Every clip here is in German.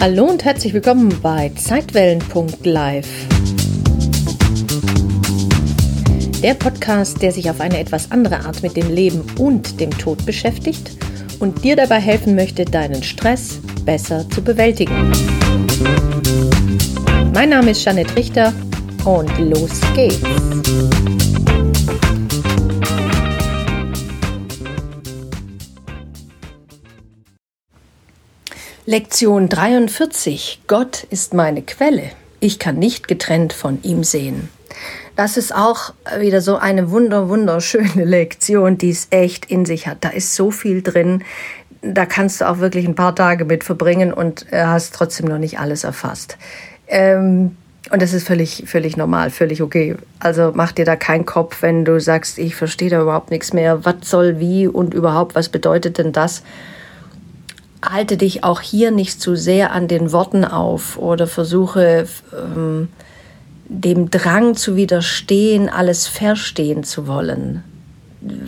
Hallo und herzlich willkommen bei Zeitwellen.live. Der Podcast, der sich auf eine etwas andere Art mit dem Leben und dem Tod beschäftigt und dir dabei helfen möchte, deinen Stress besser zu bewältigen. Mein Name ist Janet Richter und los geht's. Lektion 43. Gott ist meine Quelle. Ich kann nicht getrennt von ihm sehen. Das ist auch wieder so eine wunder, wunderschöne Lektion, die es echt in sich hat. Da ist so viel drin. Da kannst du auch wirklich ein paar Tage mit verbringen und hast trotzdem noch nicht alles erfasst. Ähm, und das ist völlig, völlig normal, völlig okay. Also mach dir da keinen Kopf, wenn du sagst, ich verstehe da überhaupt nichts mehr. Was soll wie und überhaupt, was bedeutet denn das? Halte dich auch hier nicht zu sehr an den Worten auf oder versuche ähm, dem Drang zu widerstehen, alles verstehen zu wollen.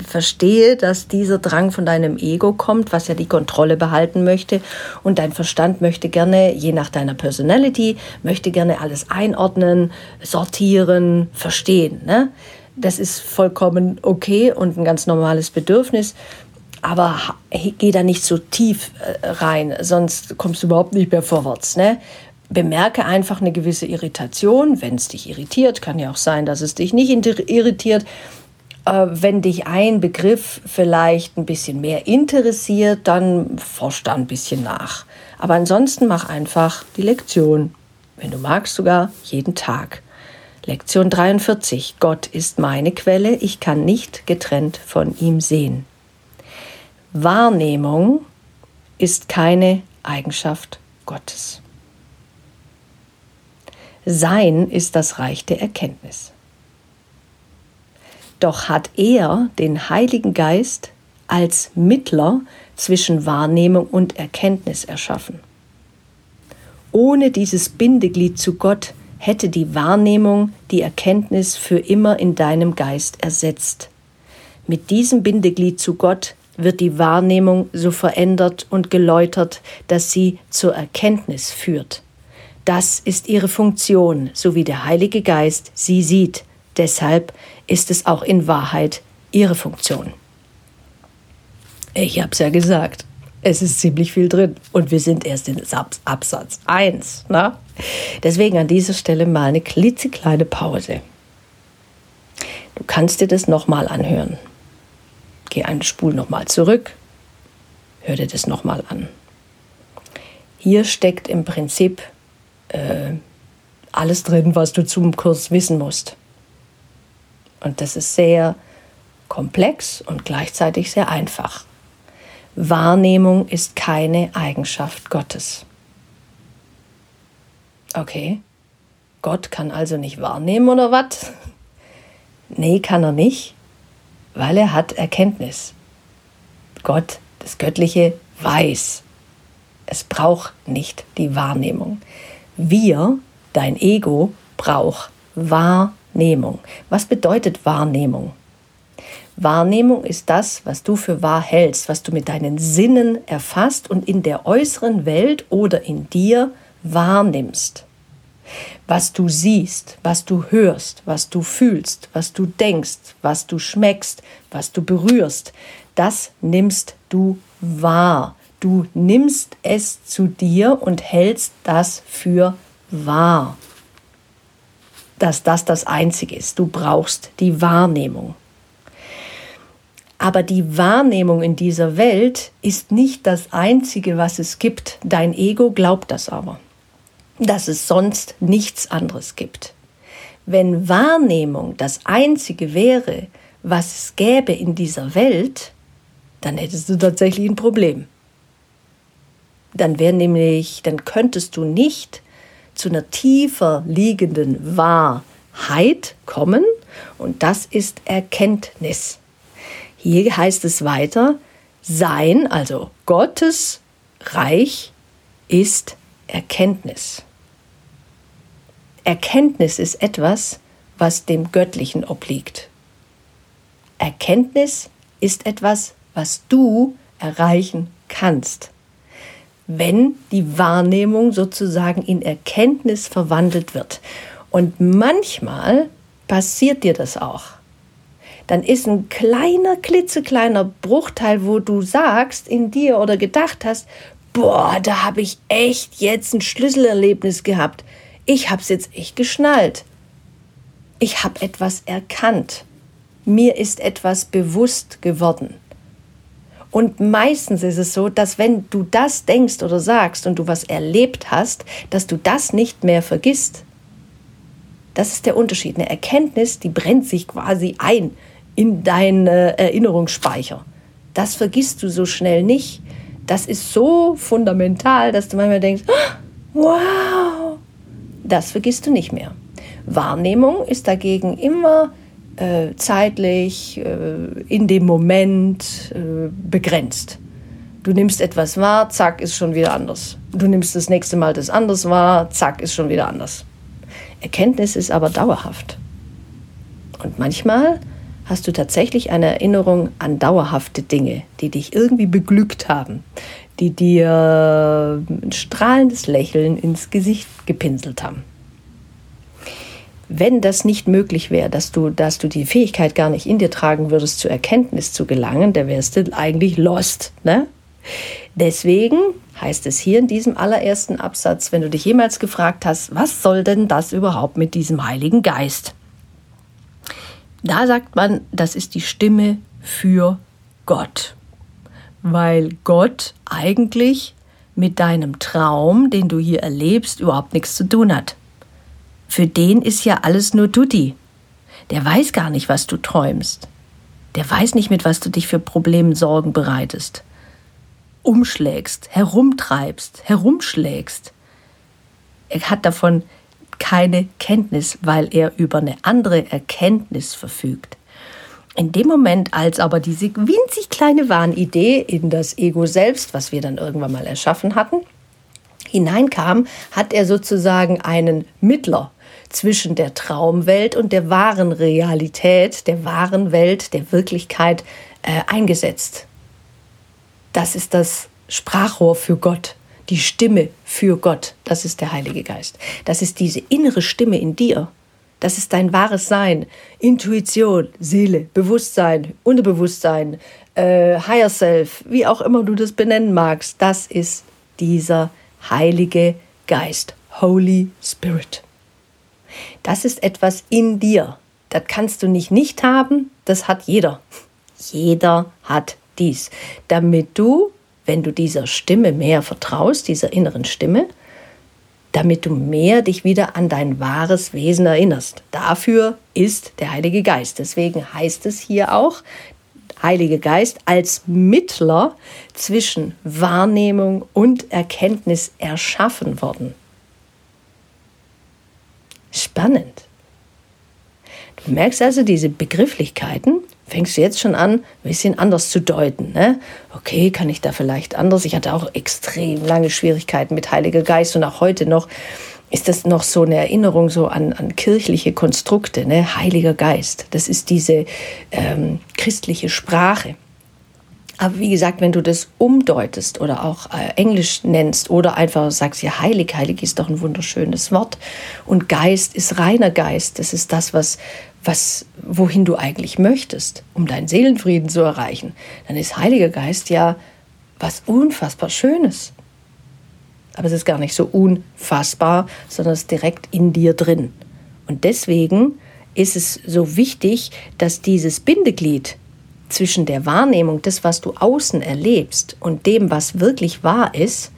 Verstehe, dass dieser Drang von deinem Ego kommt, was ja die Kontrolle behalten möchte. Und dein Verstand möchte gerne, je nach deiner Personality, möchte gerne alles einordnen, sortieren, verstehen. Ne? Das ist vollkommen okay und ein ganz normales Bedürfnis aber geh da nicht so tief äh, rein, sonst kommst du überhaupt nicht mehr vorwärts. Ne? Bemerke einfach eine gewisse Irritation, wenn es dich irritiert, kann ja auch sein, dass es dich nicht irritiert. Äh, wenn dich ein Begriff vielleicht ein bisschen mehr interessiert, dann forsch da ein bisschen nach. Aber ansonsten mach einfach die Lektion. Wenn du magst, sogar jeden Tag. Lektion 43. Gott ist meine Quelle, ich kann nicht getrennt von ihm sehen. Wahrnehmung ist keine Eigenschaft Gottes. Sein ist das Reich der Erkenntnis. Doch hat er den Heiligen Geist als Mittler zwischen Wahrnehmung und Erkenntnis erschaffen. Ohne dieses Bindeglied zu Gott hätte die Wahrnehmung die Erkenntnis für immer in deinem Geist ersetzt. Mit diesem Bindeglied zu Gott wird die Wahrnehmung so verändert und geläutert, dass sie zur Erkenntnis führt. Das ist ihre Funktion, so wie der Heilige Geist sie sieht. Deshalb ist es auch in Wahrheit ihre Funktion. Ich habe es ja gesagt, es ist ziemlich viel drin und wir sind erst in Absatz 1. Na? Deswegen an dieser Stelle mal eine klitzekleine Pause. Du kannst dir das nochmal anhören. Geh eine Spur nochmal zurück, hör dir das nochmal an. Hier steckt im Prinzip äh, alles drin, was du zum Kurs wissen musst. Und das ist sehr komplex und gleichzeitig sehr einfach. Wahrnehmung ist keine Eigenschaft Gottes. Okay, Gott kann also nicht wahrnehmen oder was? Nee, kann er nicht weil er hat Erkenntnis. Gott, das Göttliche, weiß. Es braucht nicht die Wahrnehmung. Wir, dein Ego, braucht Wahrnehmung. Was bedeutet Wahrnehmung? Wahrnehmung ist das, was du für wahr hältst, was du mit deinen Sinnen erfasst und in der äußeren Welt oder in dir wahrnimmst was du siehst, was du hörst, was du fühlst, was du denkst, was du schmeckst, was du berührst, das nimmst du wahr. Du nimmst es zu dir und hältst das für wahr. Dass das das Einzige ist. Du brauchst die Wahrnehmung. Aber die Wahrnehmung in dieser Welt ist nicht das Einzige, was es gibt. Dein Ego glaubt das aber dass es sonst nichts anderes gibt. Wenn Wahrnehmung das Einzige wäre, was es gäbe in dieser Welt, dann hättest du tatsächlich ein Problem. Dann wäre nämlich, dann könntest du nicht zu einer tiefer liegenden Wahrheit kommen und das ist Erkenntnis. Hier heißt es weiter, sein, also Gottes Reich ist Erkenntnis. Erkenntnis ist etwas, was dem Göttlichen obliegt. Erkenntnis ist etwas, was du erreichen kannst. wenn die Wahrnehmung sozusagen in Erkenntnis verwandelt wird. Und manchmal passiert dir das auch. Dann ist ein kleiner, klitzekleiner Bruchteil, wo du sagst in dir oder gedacht hast, boah, da habe ich echt jetzt ein Schlüsselerlebnis gehabt. Ich habe es jetzt echt geschnallt. Ich habe etwas erkannt. Mir ist etwas bewusst geworden. Und meistens ist es so, dass wenn du das denkst oder sagst und du was erlebt hast, dass du das nicht mehr vergisst. Das ist der Unterschied. Eine Erkenntnis, die brennt sich quasi ein in deinen Erinnerungsspeicher. Das vergisst du so schnell nicht. Das ist so fundamental, dass du manchmal denkst, wow, das vergisst du nicht mehr. Wahrnehmung ist dagegen immer äh, zeitlich, äh, in dem Moment äh, begrenzt. Du nimmst etwas wahr, zack, ist schon wieder anders. Du nimmst das nächste Mal das anders wahr, zack, ist schon wieder anders. Erkenntnis ist aber dauerhaft. Und manchmal hast du tatsächlich eine Erinnerung an dauerhafte Dinge, die dich irgendwie beglückt haben, die dir ein strahlendes Lächeln ins Gesicht gepinselt haben. Wenn das nicht möglich wäre, dass du, dass du die Fähigkeit gar nicht in dir tragen würdest, zur Erkenntnis zu gelangen, dann wärst du eigentlich lost. Ne? Deswegen heißt es hier in diesem allerersten Absatz, wenn du dich jemals gefragt hast, was soll denn das überhaupt mit diesem Heiligen Geist? Da sagt man, das ist die Stimme für Gott, weil Gott eigentlich mit deinem Traum, den du hier erlebst, überhaupt nichts zu tun hat. Für den ist ja alles nur Tutti. Der weiß gar nicht, was du träumst. Der weiß nicht, mit was du dich für Probleme Sorgen bereitest. Umschlägst, herumtreibst, herumschlägst. Er hat davon keine Kenntnis, weil er über eine andere Erkenntnis verfügt. In dem Moment, als aber diese winzig kleine Wahnidee in das Ego selbst, was wir dann irgendwann mal erschaffen hatten, hineinkam, hat er sozusagen einen Mittler zwischen der Traumwelt und der wahren Realität, der wahren Welt, der Wirklichkeit äh, eingesetzt. Das ist das Sprachrohr für Gott, die Stimme für Gott. Das ist der Heilige Geist. Das ist diese innere Stimme in dir. Das ist dein wahres Sein. Intuition, Seele, Bewusstsein, Unterbewusstsein, äh, Higher Self, wie auch immer du das benennen magst. Das ist dieser Heilige Geist, Holy Spirit. Das ist etwas in dir. Das kannst du nicht nicht haben, das hat jeder. Jeder hat dies. Damit du, wenn du dieser Stimme mehr vertraust, dieser inneren Stimme, damit du mehr dich wieder an dein wahres Wesen erinnerst. Dafür ist der Heilige Geist. Deswegen heißt es hier auch, Heilige Geist als Mittler zwischen Wahrnehmung und Erkenntnis erschaffen worden. Spannend. Du merkst also diese Begrifflichkeiten, fängst du jetzt schon an, ein bisschen anders zu deuten. Ne? Okay, kann ich da vielleicht anders? Ich hatte auch extrem lange Schwierigkeiten mit Heiliger Geist und auch heute noch ist das noch so eine Erinnerung so an, an kirchliche Konstrukte, ne? Heiliger Geist. Das ist diese ähm, christliche Sprache. Aber wie gesagt, wenn du das umdeutest oder auch äh, Englisch nennst oder einfach sagst, ja, heilig, heilig ist doch ein wunderschönes Wort. Und Geist ist reiner Geist. Das ist das, was, was, wohin du eigentlich möchtest, um deinen Seelenfrieden zu erreichen. Dann ist Heiliger Geist ja was unfassbar Schönes. Aber es ist gar nicht so unfassbar, sondern es ist direkt in dir drin. Und deswegen ist es so wichtig, dass dieses Bindeglied zwischen der Wahrnehmung des, was du außen erlebst, und dem, was wirklich wahr ist,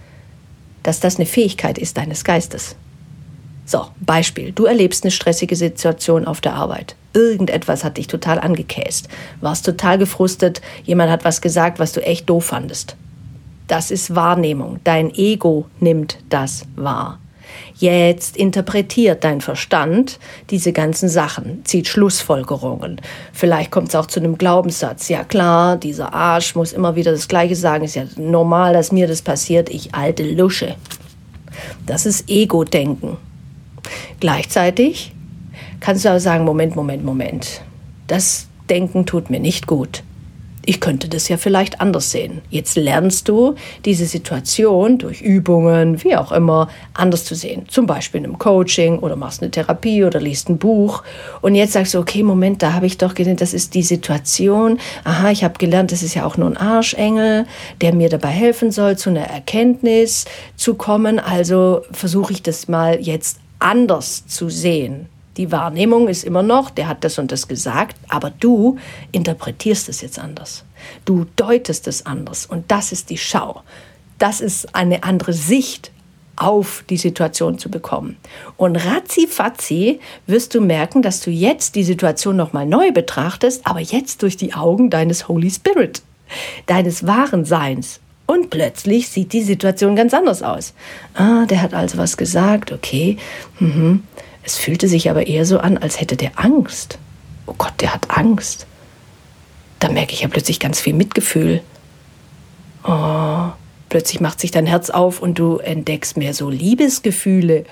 dass das eine Fähigkeit ist deines Geistes. So, Beispiel. Du erlebst eine stressige Situation auf der Arbeit. Irgendetwas hat dich total angekäst. Warst total gefrustet. Jemand hat was gesagt, was du echt doof fandest. Das ist Wahrnehmung. Dein Ego nimmt das wahr. Jetzt interpretiert dein Verstand diese ganzen Sachen, zieht Schlussfolgerungen. Vielleicht kommt es auch zu einem Glaubenssatz. Ja klar, dieser Arsch muss immer wieder das Gleiche sagen. Ist ja normal, dass mir das passiert. Ich alte Lusche. Das ist Ego-Denken. Gleichzeitig kannst du aber sagen, Moment, Moment, Moment. Das Denken tut mir nicht gut. ich könnte das ja vielleicht anders sehen. Jetzt lernst du diese Situation durch Übungen, wie auch immer, anders zu sehen. Zum Beispiel in einem Coaching oder machst eine Therapie oder liest ein Buch. Und jetzt sagst du, okay, Moment, da habe ich doch gelernt, das ist die Situation. Aha, ich habe gelernt, das ist ja auch nur ein Arschengel, der mir dabei helfen soll, zu einer Erkenntnis zu kommen. Also versuche ich das mal jetzt anders zu sehen. Die Wahrnehmung ist immer noch, der hat das und das gesagt, aber du interpretierst es jetzt anders. Du deutest es anders und das ist die Schau. Das ist eine andere Sicht auf die Situation zu bekommen. Und ratzifatzi wirst du merken, dass du jetzt die Situation nochmal neu betrachtest, aber jetzt durch die Augen deines Holy Spirit, deines wahren Seins. Und plötzlich sieht die Situation ganz anders aus. Ah, der hat also was gesagt, okay. Mhm. Es fühlte sich aber eher so an, als hätte der Angst. Oh Gott, der hat Angst. Da merke ich ja plötzlich ganz viel Mitgefühl. Oh, plötzlich macht sich dein Herz auf und du entdeckst mehr so Liebesgefühle,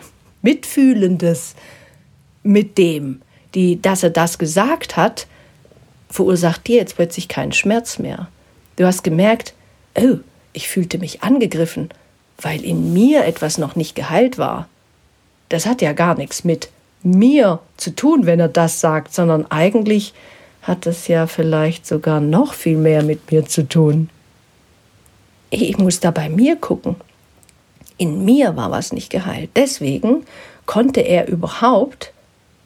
Mitfühlendes mit dem, die, dass er das gesagt hat, verursacht dir jetzt plötzlich keinen Schmerz mehr. Du hast gemerkt, oh, ich fühlte mich angegriffen, weil in mir etwas noch nicht geheilt war das hat ja gar nichts mit mir zu tun, wenn er das sagt, sondern eigentlich hat es ja vielleicht sogar noch viel mehr mit mir zu tun. Ich muss da bei mir gucken. In mir war was nicht geheilt. Deswegen konnte er überhaupt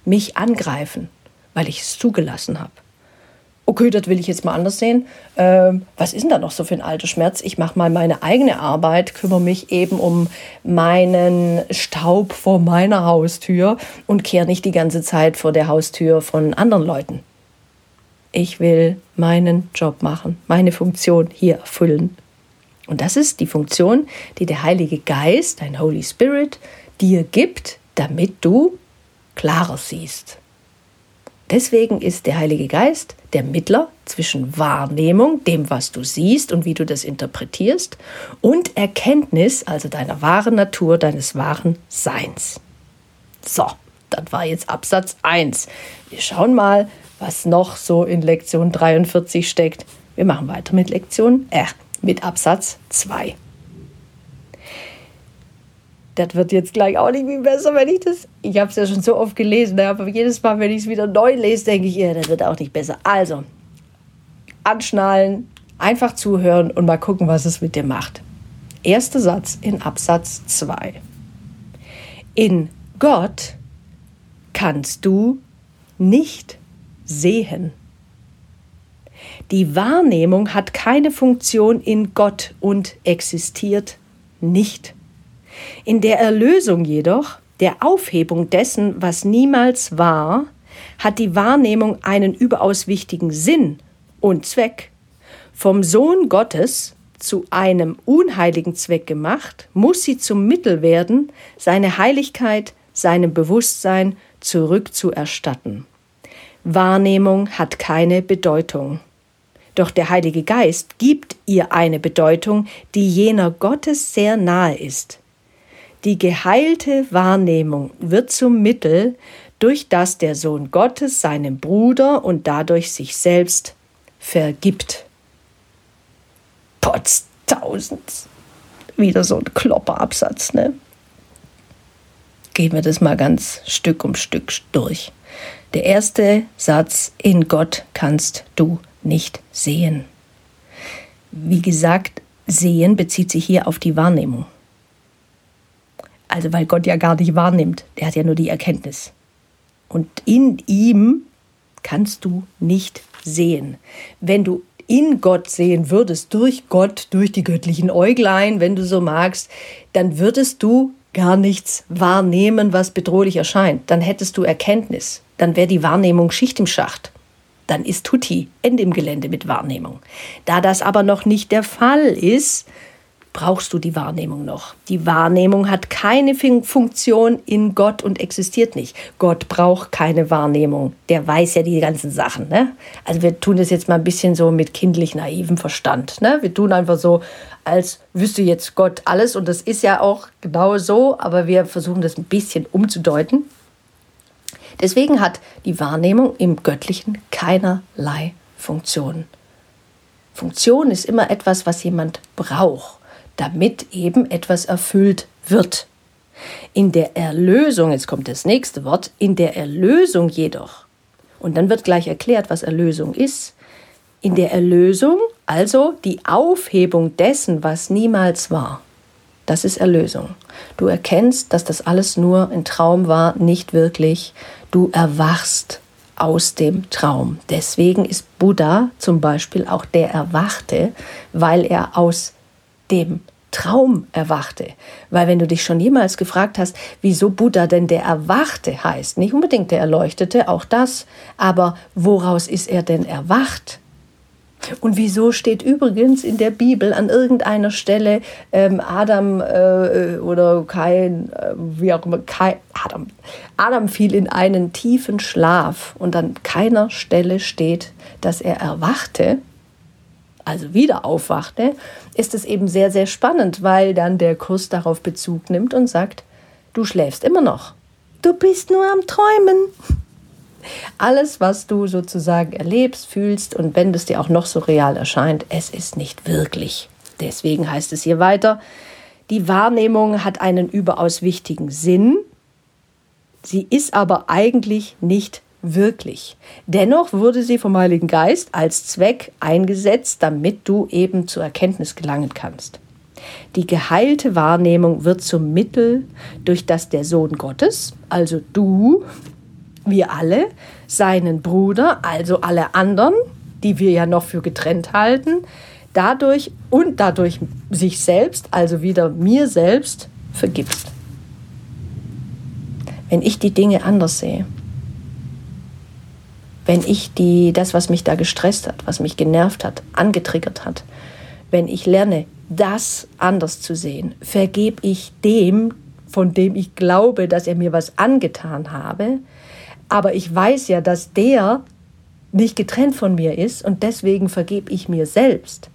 mich angreifen, weil ich es zugelassen habe okay, das will ich jetzt mal anders sehen. Ähm, was ist denn da noch so für ein alter Schmerz? Ich mache mal meine eigene Arbeit, kümmere mich eben um meinen Staub vor meiner Haustür und kehre nicht die ganze Zeit vor der Haustür von anderen Leuten. Ich will meinen Job machen, meine Funktion hier erfüllen. Und das ist die Funktion, die der Heilige Geist, dein Holy Spirit, dir gibt, damit du klarer siehst. Deswegen ist der Heilige Geist der Mittler zwischen Wahrnehmung, dem, was du siehst und wie du das interpretierst, und Erkenntnis, also deiner wahren Natur, deines wahren Seins. So, das war jetzt Absatz 1. Wir schauen mal, was noch so in Lektion 43 steckt. Wir machen weiter mit Lektion, äh, mit Absatz 2 das wird jetzt gleich auch nicht viel besser, wenn ich das. Ich habe es ja schon so oft gelesen, ne, aber jedes Mal, wenn ich es wieder neu lese, denke ich, ja, das wird auch nicht besser. Also, anschnallen, einfach zuhören und mal gucken, was es mit dir macht. Erster Satz in Absatz 2. In Gott kannst du nicht sehen. Die Wahrnehmung hat keine Funktion in Gott und existiert nicht. In der Erlösung jedoch, der Aufhebung dessen, was niemals war, hat die Wahrnehmung einen überaus wichtigen Sinn und Zweck. Vom Sohn Gottes zu einem unheiligen Zweck gemacht, muss sie zum Mittel werden, seine Heiligkeit, seinem Bewusstsein zurückzuerstatten. Wahrnehmung hat keine Bedeutung. Doch der Heilige Geist gibt ihr eine Bedeutung, die jener Gottes sehr nahe ist. Die geheilte Wahrnehmung wird zum Mittel, durch das der Sohn Gottes seinem Bruder und dadurch sich selbst vergibt. Potztausend. Wieder so ein Klopperabsatz, ne? Gehen wir das mal ganz Stück um Stück durch. Der erste Satz, in Gott kannst du nicht sehen. Wie gesagt, sehen bezieht sich hier auf die Wahrnehmung. Also weil Gott ja gar nicht wahrnimmt, der hat ja nur die Erkenntnis. Und in ihm kannst du nicht sehen. Wenn du in Gott sehen würdest, durch Gott, durch die göttlichen Äuglein, wenn du so magst, dann würdest du gar nichts wahrnehmen, was bedrohlich erscheint. Dann hättest du Erkenntnis. Dann wäre die Wahrnehmung Schicht im Schacht. Dann ist Tutti, Ende im Gelände mit Wahrnehmung. Da das aber noch nicht der Fall ist, brauchst du die Wahrnehmung noch. Die Wahrnehmung hat keine Funktion in Gott und existiert nicht. Gott braucht keine Wahrnehmung. Der weiß ja die ganzen Sachen. Ne? Also wir tun das jetzt mal ein bisschen so mit kindlich naivem Verstand. Ne? Wir tun einfach so, als wüsste jetzt Gott alles. Und das ist ja auch genau so, aber wir versuchen das ein bisschen umzudeuten. Deswegen hat die Wahrnehmung im Göttlichen keinerlei Funktion. Funktion ist immer etwas, was jemand braucht, damit eben etwas erfüllt wird. In der Erlösung, jetzt kommt das nächste Wort, in der Erlösung jedoch, und dann wird gleich erklärt, was Erlösung ist, in der Erlösung, also die Aufhebung dessen, was niemals war, das ist Erlösung. Du erkennst, dass das alles nur ein Traum war, nicht wirklich. Du erwachst aus dem Traum. Deswegen ist Buddha zum Beispiel auch der Erwachte, weil er aus dem Traum erwachte. Weil wenn du dich schon jemals gefragt hast, wieso Buddha denn der Erwachte heißt, nicht unbedingt der Erleuchtete, auch das, aber woraus ist er denn erwacht? Und wieso steht übrigens in der Bibel an irgendeiner Stelle ähm, Adam äh, oder kein, äh, wie auch immer, Kai, Adam, Adam fiel in einen tiefen Schlaf und an keiner Stelle steht, dass er erwachte, also wieder aufwachte, ist es eben sehr, sehr spannend, weil dann der Kurs darauf Bezug nimmt und sagt, du schläfst immer noch. Du bist nur am Träumen. Alles, was du sozusagen erlebst, fühlst und wenn es dir auch noch so real erscheint, es ist nicht wirklich. Deswegen heißt es hier weiter, die Wahrnehmung hat einen überaus wichtigen Sinn, sie ist aber eigentlich nicht wirklich. Dennoch wurde sie vom Heiligen Geist als Zweck eingesetzt, damit du eben zur Erkenntnis gelangen kannst. Die geheilte Wahrnehmung wird zum Mittel, durch das der Sohn Gottes, also du, wir alle, seinen Bruder, also alle anderen, die wir ja noch für getrennt halten, dadurch und dadurch sich selbst, also wieder mir selbst, vergibst. Wenn ich die Dinge anders sehe, wenn ich die, das, was mich da gestresst hat, was mich genervt hat, angetriggert hat, wenn ich lerne, das anders zu sehen, vergebe ich dem, von dem ich glaube, dass er mir was angetan habe, aber ich weiß ja, dass der nicht getrennt von mir ist und deswegen vergebe ich mir selbst.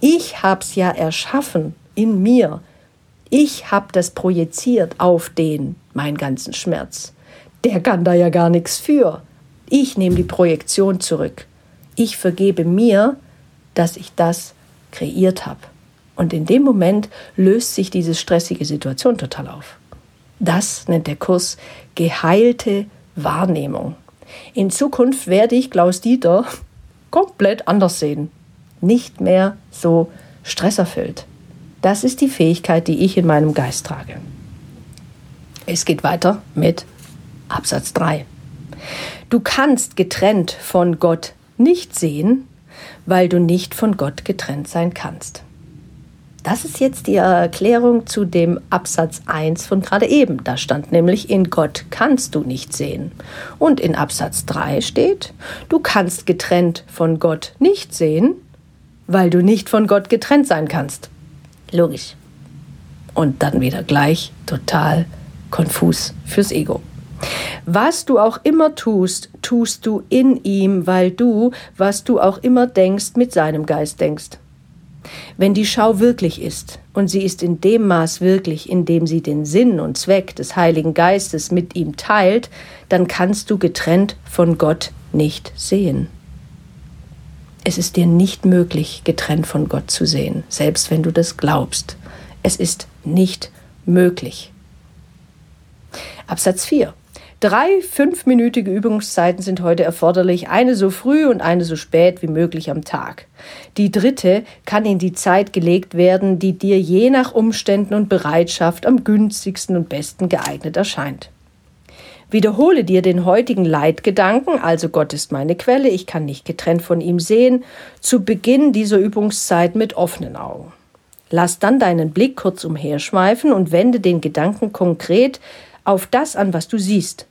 Ich habe es ja erschaffen in mir. Ich habe das projiziert auf den, meinen ganzen Schmerz. Der kann da ja gar nichts für. Ich nehme die Projektion zurück. Ich vergebe mir, dass ich das kreiert habe. Und in dem Moment löst sich diese stressige Situation total auf. Das nennt der Kurs geheilte Wahrnehmung. In Zukunft werde ich Klaus Dieter komplett anders sehen. Nicht mehr so stresserfüllt. Das ist die Fähigkeit, die ich in meinem Geist trage. Es geht weiter mit Absatz 3. Du kannst getrennt von Gott nicht sehen, weil du nicht von Gott getrennt sein kannst. Das ist jetzt die Erklärung zu dem Absatz 1 von gerade eben. Da stand nämlich, in Gott kannst du nicht sehen. Und in Absatz 3 steht, du kannst getrennt von Gott nicht sehen, weil du nicht von Gott getrennt sein kannst. Logisch. Und dann wieder gleich total konfus fürs Ego. Was du auch immer tust, tust du in ihm, weil du, was du auch immer denkst, mit seinem Geist denkst. Wenn die Schau wirklich ist, und sie ist in dem Maß wirklich, in dem sie den Sinn und Zweck des Heiligen Geistes mit ihm teilt, dann kannst du getrennt von Gott nicht sehen. Es ist dir nicht möglich, getrennt von Gott zu sehen, selbst wenn du das glaubst. Es ist nicht möglich. Absatz 4. Drei fünfminütige Übungszeiten sind heute erforderlich, eine so früh und eine so spät wie möglich am Tag. Die dritte kann in die Zeit gelegt werden, die dir je nach Umständen und Bereitschaft am günstigsten und besten geeignet erscheint. Wiederhole dir den heutigen Leitgedanken, also Gott ist meine Quelle, ich kann nicht getrennt von ihm sehen, zu Beginn dieser Übungszeit mit offenen Augen. Lass dann deinen Blick kurz umherschweifen und wende den Gedanken konkret auf das an, was du siehst.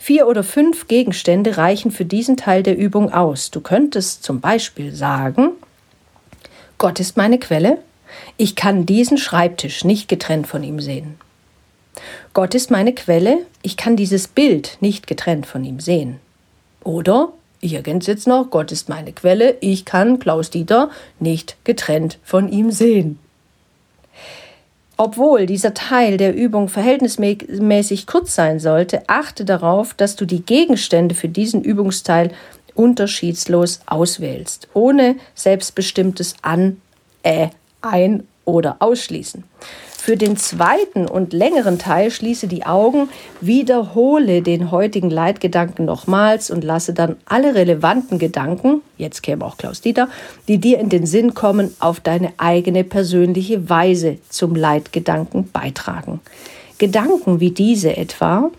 Vier oder fünf Gegenstände reichen für diesen Teil der Übung aus. Du könntest zum Beispiel sagen, Gott ist meine Quelle, ich kann diesen Schreibtisch nicht getrennt von ihm sehen. Gott ist meine Quelle, ich kann dieses Bild nicht getrennt von ihm sehen. Oder, ich ergänze jetzt noch, Gott ist meine Quelle, ich kann Klaus Dieter nicht getrennt von ihm sehen. Obwohl dieser Teil der Übung verhältnismäßig kurz sein sollte, achte darauf, dass du die Gegenstände für diesen Übungsteil unterschiedslos auswählst, ohne selbstbestimmtes An, Äh, Ein oder Ausschließen. Für den zweiten und längeren Teil schließe die Augen, wiederhole den heutigen Leitgedanken nochmals und lasse dann alle relevanten Gedanken, jetzt käme auch Klaus Dieter, die dir in den Sinn kommen, auf deine eigene persönliche Weise zum Leitgedanken beitragen. Gedanken wie diese etwa,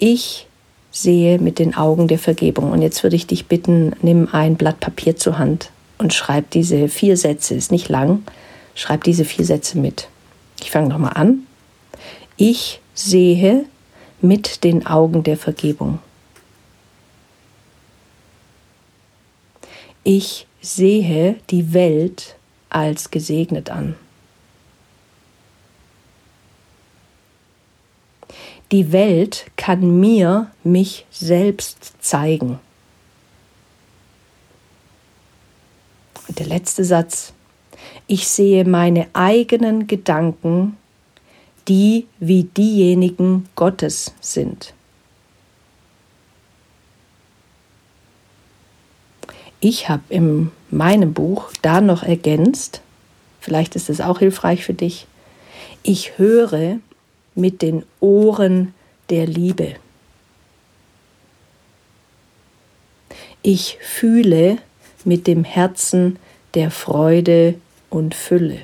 ich sehe mit den Augen der Vergebung. Und jetzt würde ich dich bitten, nimm ein Blatt Papier zur Hand und schreib diese vier Sätze, ist nicht lang, schreib diese vier Sätze mit. Ich fange nochmal an. Ich sehe mit den Augen der Vergebung. Ich sehe die Welt als gesegnet an. Die Welt kann mir mich selbst zeigen. Und der letzte Satz. Ich sehe meine eigenen Gedanken, die wie diejenigen Gottes sind. Ich habe in meinem Buch da noch ergänzt, vielleicht ist es auch hilfreich für dich, ich höre mit den Ohren der Liebe. Ich fühle mit dem Herzen der Freude und Fülle.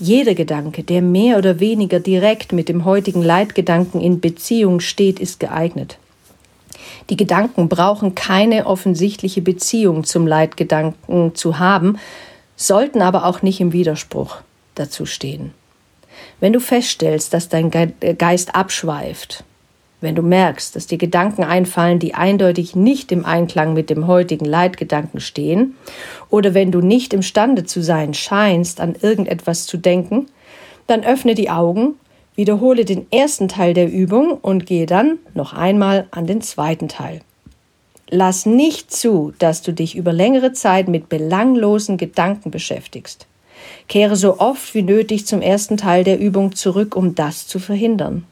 Jeder Gedanke, der mehr oder weniger direkt mit dem heutigen Leitgedanken in Beziehung steht, ist geeignet. Die Gedanken brauchen keine offensichtliche Beziehung zum Leitgedanken zu haben, sollten aber auch nicht im Widerspruch dazu stehen. Wenn du feststellst, dass dein Geist abschweift, wenn du merkst, dass dir Gedanken einfallen, die eindeutig nicht im Einklang mit dem heutigen Leitgedanken stehen, oder wenn du nicht imstande zu sein scheinst, an irgendetwas zu denken, dann öffne die Augen, wiederhole den ersten Teil der Übung und gehe dann noch einmal an den zweiten Teil. Lass nicht zu, dass du dich über längere Zeit mit belanglosen Gedanken beschäftigst. Kehre so oft wie nötig zum ersten Teil der Übung zurück, um das zu verhindern.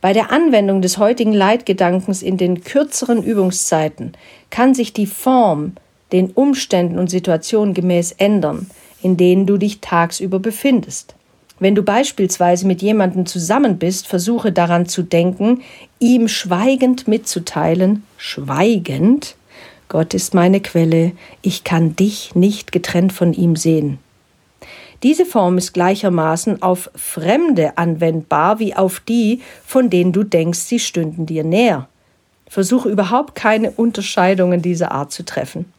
Bei der Anwendung des heutigen Leitgedankens in den kürzeren Übungszeiten kann sich die Form den Umständen und Situationen gemäß ändern, in denen du dich tagsüber befindest. Wenn du beispielsweise mit jemandem zusammen bist, versuche daran zu denken, ihm schweigend mitzuteilen, schweigend, Gott ist meine Quelle, ich kann dich nicht getrennt von ihm sehen. Diese Form ist gleichermaßen auf Fremde anwendbar wie auf die, von denen du denkst, sie stünden dir näher. Versuche überhaupt keine Unterscheidungen dieser Art zu treffen.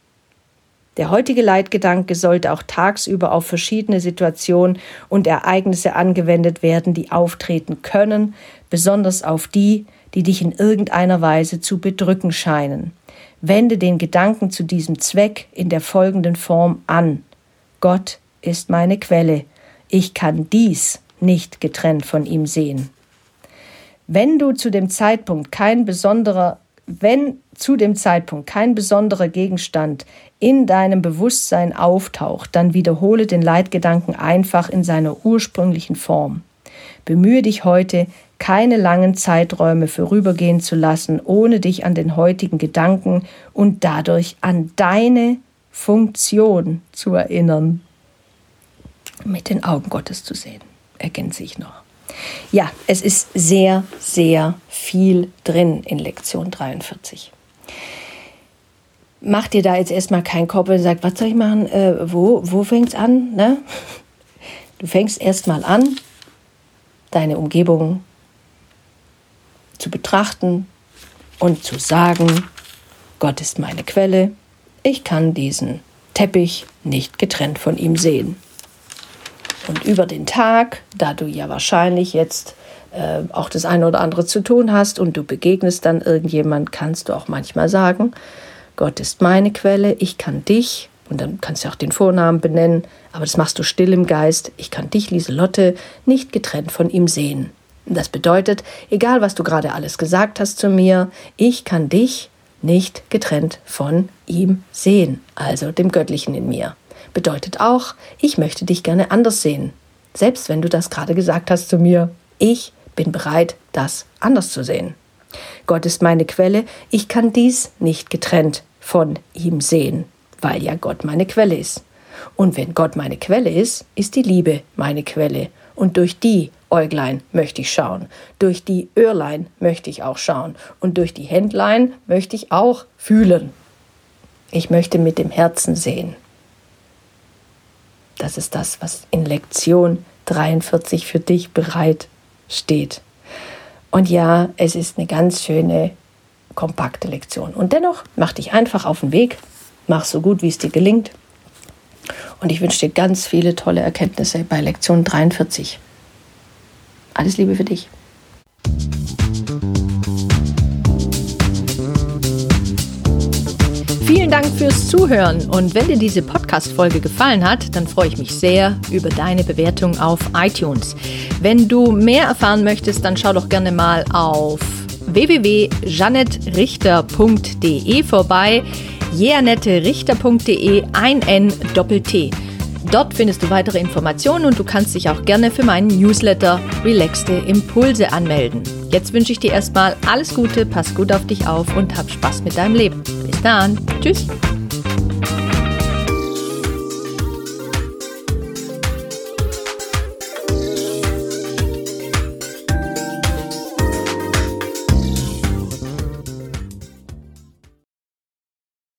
Der heutige Leitgedanke sollte auch tagsüber auf verschiedene Situationen und Ereignisse angewendet werden, die auftreten können, besonders auf die, die dich in irgendeiner Weise zu bedrücken scheinen. Wende den Gedanken zu diesem Zweck in der folgenden Form an. Gott ist meine Quelle. Ich kann dies nicht getrennt von ihm sehen. Wenn du zu dem Zeitpunkt kein besonderer wenn zu dem Zeitpunkt kein besonderer Gegenstand in deinem Bewusstsein auftaucht, dann wiederhole den Leitgedanken einfach in seiner ursprünglichen Form. Bemühe dich heute, keine langen Zeiträume vorübergehen zu lassen, ohne dich an den heutigen Gedanken und dadurch an deine Funktion zu erinnern. Mit den Augen Gottes zu sehen, ergänze ich noch. Ja, es ist sehr, sehr viel drin in Lektion 43. Mach dir da jetzt erstmal keinen Kopf und sag, was soll ich machen? Äh, wo wo fängt es an? Ne? Du fängst erstmal an, deine Umgebung zu betrachten und zu sagen, Gott ist meine Quelle, ich kann diesen Teppich nicht getrennt von ihm sehen. Und über den Tag, da du ja wahrscheinlich jetzt äh, auch das eine oder andere zu tun hast und du begegnest dann irgendjemand, kannst du auch manchmal sagen, Gott ist meine Quelle, ich kann dich, und dann kannst du auch den Vornamen benennen, aber das machst du still im Geist, ich kann dich, Lieselotte, nicht getrennt von ihm sehen. Das bedeutet, egal was du gerade alles gesagt hast zu mir, ich kann dich nicht getrennt von ihm sehen, also dem Göttlichen in mir bedeutet auch, ich möchte dich gerne anders sehen. Selbst wenn du das gerade gesagt hast zu mir, ich bin bereit, das anders zu sehen. Gott ist meine Quelle, ich kann dies nicht getrennt von ihm sehen, weil ja Gott meine Quelle ist. Und wenn Gott meine Quelle ist, ist die Liebe meine Quelle. Und durch die Äuglein möchte ich schauen, durch die Öhrlein möchte ich auch schauen und durch die Händlein möchte ich auch fühlen. Ich möchte mit dem Herzen sehen. Das ist das, was in Lektion 43 für dich bereit steht. Und ja, es ist eine ganz schöne, kompakte Lektion. Und dennoch mach dich einfach auf den Weg, mach so gut, wie es dir gelingt. Und ich wünsche dir ganz viele tolle Erkenntnisse bei Lektion 43. Alles Liebe für dich. Vielen Dank fürs Zuhören und wenn dir diese Podcast-Folge gefallen hat, dann freue ich mich sehr über deine Bewertung auf iTunes. Wenn du mehr erfahren möchtest, dann schau doch gerne mal auf www.janettrichter.de vorbei. jeanetterichter.de ein N Doppel T. Dort findest du weitere Informationen und du kannst dich auch gerne für meinen Newsletter Relaxte Impulse anmelden. Jetzt wünsche ich dir erstmal alles Gute, pass gut auf dich auf und hab Spaß mit deinem Leben. Bis dann. Tschüss.